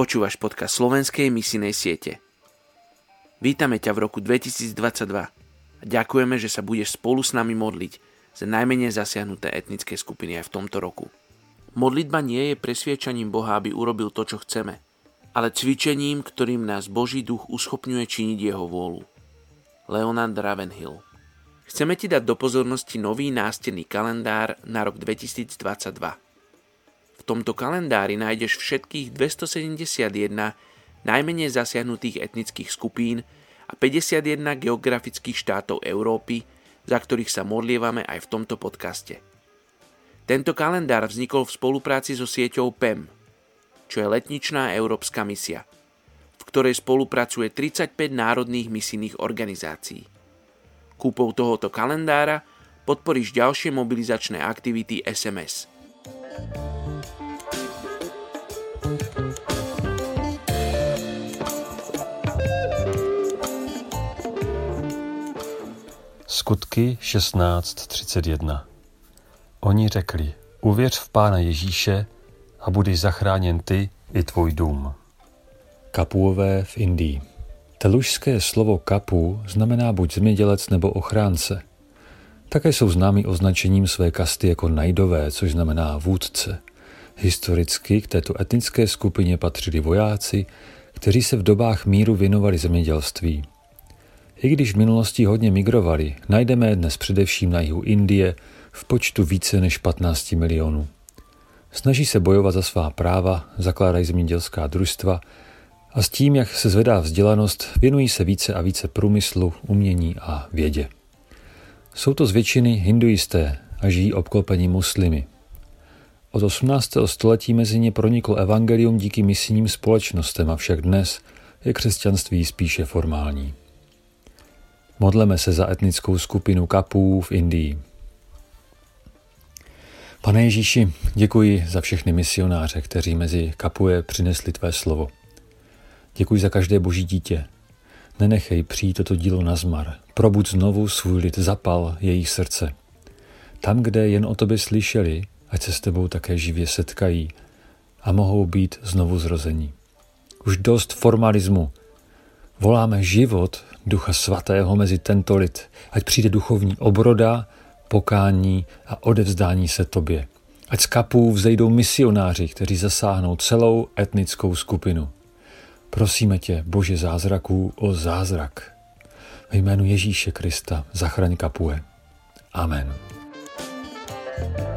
Počúvaš podcast slovenskej misinej siete. Vítame ťa v roku 2022 a ďakujeme, že sa budeš spolu s nami modliť za najmenej zasiahnuté etnické skupiny aj v tomto roku. Modlitba nie je presviečaním Boha, aby urobil to, čo chceme, ale cvičením, ktorým nás Boží duch uschopňuje činiť jeho vôľu. Leonard Ravenhill Chceme ti dať do pozornosti nový nástenný kalendár na rok 2022 v tomto kalendári nájdeš všetkých 271 najmenej zasiahnutých etnických skupín a 51 geografických štátov Európy, za ktorých sa modlievame aj v tomto podcaste. Tento kalendár vznikol v spolupráci so sieťou PEM, čo je letničná európska misia, v ktorej spolupracuje 35 národných misijných organizácií. Kúpou tohoto kalendára podporíš ďalšie mobilizačné aktivity SMS. Skutky 16.31 Oni řekli, uvěř v Pána Ježíše a budeš zachráněn ty i tvůj dům. Kapuové v Indii Telušské slovo kapu znamená buď zemědělec nebo ochránce. Také jsou známí označením své kasty jako najdové, což znamená vůdce. Historicky k této etnické skupině patřili vojáci, kteří se v dobách míru věnovali zemědělství. I když v minulosti hodně migrovali, najdeme je dnes především na jihu Indie v počtu více než 15 milionů. Snaží se bojovat za svá práva, zakládají zemědělská družstva a s tím, jak se zvedá vzdělanost, věnují se více a více průmyslu, umění a vědě. Jsou to z většiny hinduisté a žijí obklopení muslimy. Od 18. století mezi ně proniklo evangelium díky misijním společnostem, avšak dnes je křesťanství spíše formální. Modleme se za etnickou skupinu kapů v Indii. Pane Ježíši, děkuji za všechny misionáře, kteří mezi kapuje přinesli tvé slovo. Děkuji za každé boží dítě. Nenechej přijít toto dílo na zmar. Probud znovu svůj lid, zapal jejich srdce. Tam, kde jen o tobě slyšeli, ať se s tebou také živě setkají a mohou být znovu zrození. Už dost formalismu. Voláme život Ducha Svatého mezi tento lid, ať přijde duchovní obroda, pokání a odevzdání se tobě. Ať z kapů vzejdou misionáři, kteří zasáhnou celou etnickou skupinu. Prosíme tě, Bože zázraků, o zázrak. Ve jménu Ježíše Krista zachraň kapuje. Amen. thank you